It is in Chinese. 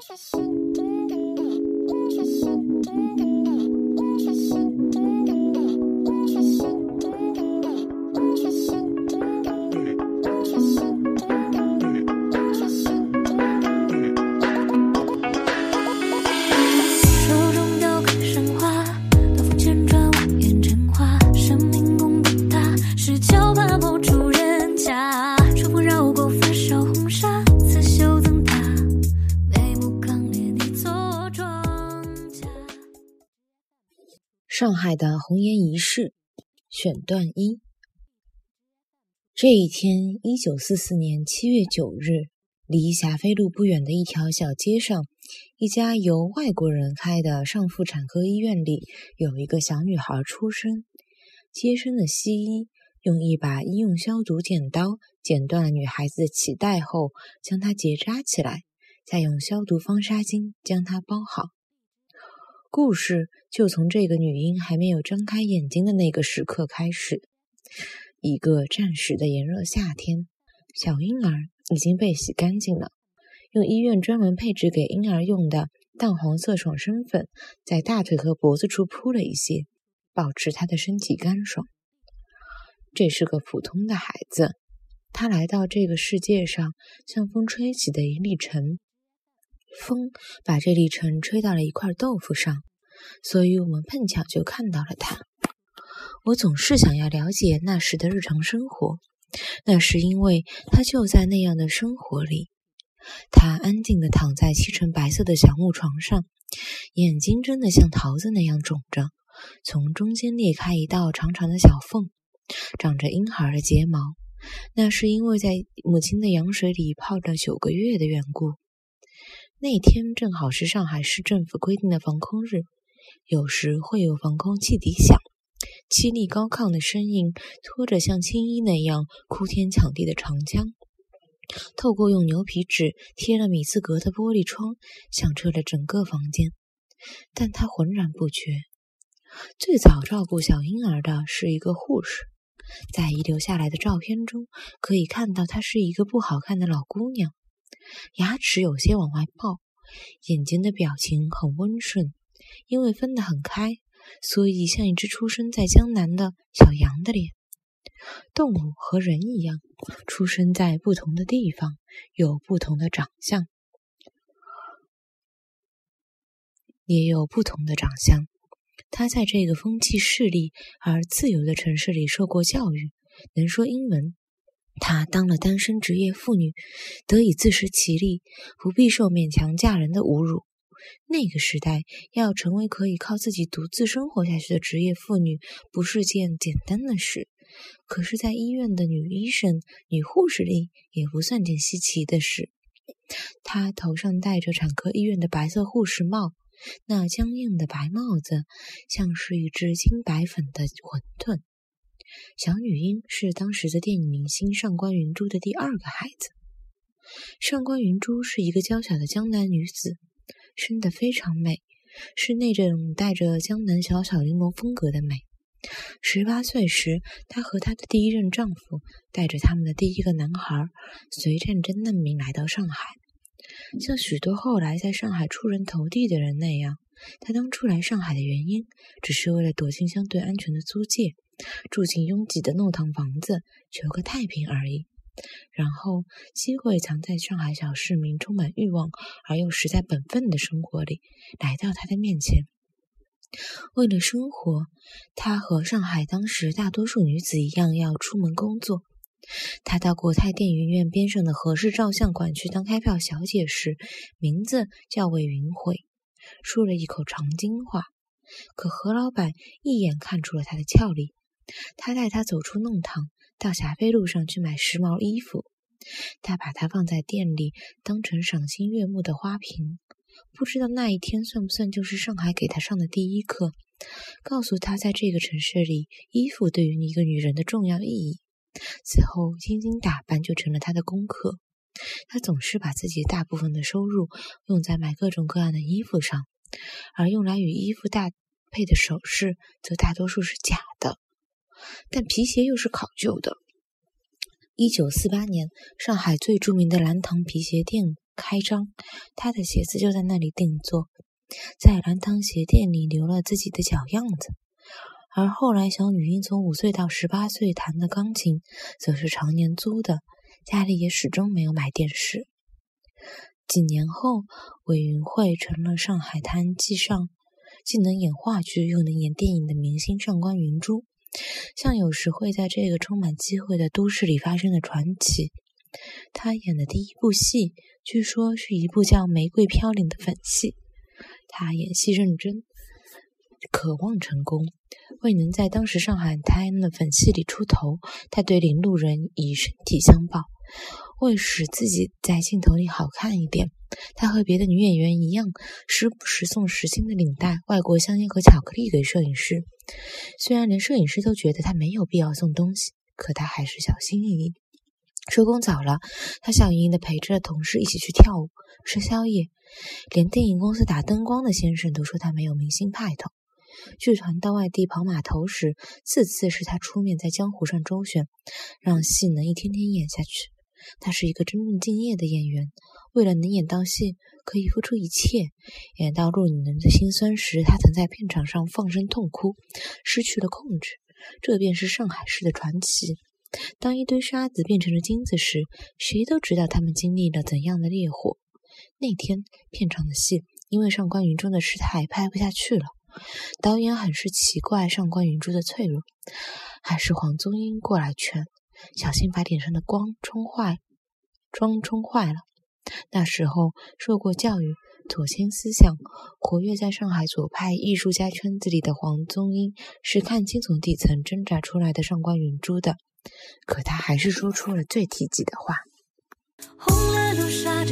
这是定的。上海的红颜一世选段一。这一天，一九四四年七月九日，离霞飞路不远的一条小街上，一家由外国人开的上妇产科医院里，有一个小女孩出生。接生的西医用一把医用消毒剪刀剪断了女孩子的脐带后，将她结扎起来，再用消毒方纱巾将她包好。故事就从这个女婴还没有睁开眼睛的那个时刻开始。一个战时的炎热夏天，小婴儿已经被洗干净了，用医院专门配置给婴儿用的淡黄色爽身粉在大腿和脖子处铺了一些，保持他的身体干爽。这是个普通的孩子，他来到这个世界上像风吹起的一粒尘。风把这粒尘吹到了一块豆腐上，所以我们碰巧就看到了它。我总是想要了解那时的日常生活，那是因为他就在那样的生活里。他安静地躺在漆成白色的小木床上，眼睛真的像桃子那样肿着，从中间裂开一道长长的小缝，长着婴孩的睫毛。那是因为在母亲的羊水里泡了九个月的缘故。那天正好是上海市政府规定的防空日，有时会有防空汽笛响，凄厉高亢的声音拖着像青衣那样哭天抢地的长江，透过用牛皮纸贴了米字格的玻璃窗，响彻了整个房间。但他浑然不觉。最早照顾小婴儿的是一个护士，在遗留下来的照片中可以看到，她是一个不好看的老姑娘。牙齿有些往外爆，眼睛的表情很温顺，因为分得很开，所以像一只出生在江南的小羊的脸。动物和人一样，出生在不同的地方，有不同的长相，也有不同的长相。他在这个风气势利而自由的城市里受过教育，能说英文。她当了单身职业妇女，得以自食其力，不必受勉强嫁人的侮辱。那个时代，要成为可以靠自己独自生活下去的职业妇女，不是件简单的事。可是，在医院的女医生、女护士里，也不算件稀奇的事。她头上戴着产科医院的白色护士帽，那僵硬的白帽子，像是一只金白粉的馄饨。小女婴是当时的电影明星上官云珠的第二个孩子。上官云珠是一个娇小的江南女子，生得非常美，是那种带着江南小小玲珑风格的美。十八岁时，她和她的第一任丈夫带着他们的第一个男孩，随战争难民来到上海。像许多后来在上海出人头地的人那样，她当初来上海的原因，只是为了躲进相对安全的租界。住进拥挤的弄堂房子，求个太平而已。然后，机会藏在上海小市民充满欲望而又实在本分的生活里，来到他的面前。为了生活，他和上海当时大多数女子一样，要出门工作。他到国泰电影院边上的和氏照相馆去当开票小姐时，名字叫魏云慧，说了一口长津话。可何老板一眼看出了她的俏丽。他带她走出弄堂，到霞飞路上去买时髦衣服。他把她放在店里，当成赏心悦目的花瓶。不知道那一天算不算就是上海给她上的第一课，告诉她在这个城市里，衣服对于一个女人的重要意义。此后，精心打扮就成了她的功课。她总是把自己大部分的收入用在买各种各样的衣服上，而用来与衣服搭配的首饰则大多数是假的。但皮鞋又是考究的。一九四八年，上海最著名的蓝塘皮鞋店开张，他的鞋子就在那里定做，在蓝堂鞋店里留了自己的脚样子。而后来，小女婴从五岁到十八岁弹的钢琴，则是常年租的，家里也始终没有买电视。几年后，韦云慧成了上海滩既上既能演话剧又能演电影的明星上官云珠，像有时会在这个充满机会的都市里发生的传奇。他演的第一部戏，据说是一部叫《玫瑰飘零》的粉戏。他演戏认真。渴望成功，未能在当时上海滩的粉戏里出头，他对领路人以身体相报。为使自己在镜头里好看一点，他和别的女演员一样，时不时送十斤的领带、外国香烟和巧克力给摄影师。虽然连摄影师都觉得他没有必要送东西，可他还是小心翼翼。收工早了，他笑盈盈地陪着同事一起去跳舞、吃宵夜。连电影公司打灯光的先生都说他没有明星派头。剧团到外地跑码头时，次次是他出面在江湖上周旋，让戏能一天天演下去。他是一个真正敬业的演员，为了能演到戏，可以付出一切。演到陆女人的心酸时，他曾在片场上放声痛哭，失去了控制。这便是上海市的传奇。当一堆沙子变成了金子时，谁都知道他们经历了怎样的烈火。那天片场的戏，因为上官云中的事态拍不下去了。导演很是奇怪上官云珠的脆弱，还是黄宗英过来劝，小心把脸上的光冲坏，妆冲坏了。那时候受过教育、左倾思想、活跃在上海左派艺术家圈子里的黄宗英，是看清从底层挣扎出来的上官云珠的。可他还是说出了最提及的话。红了沙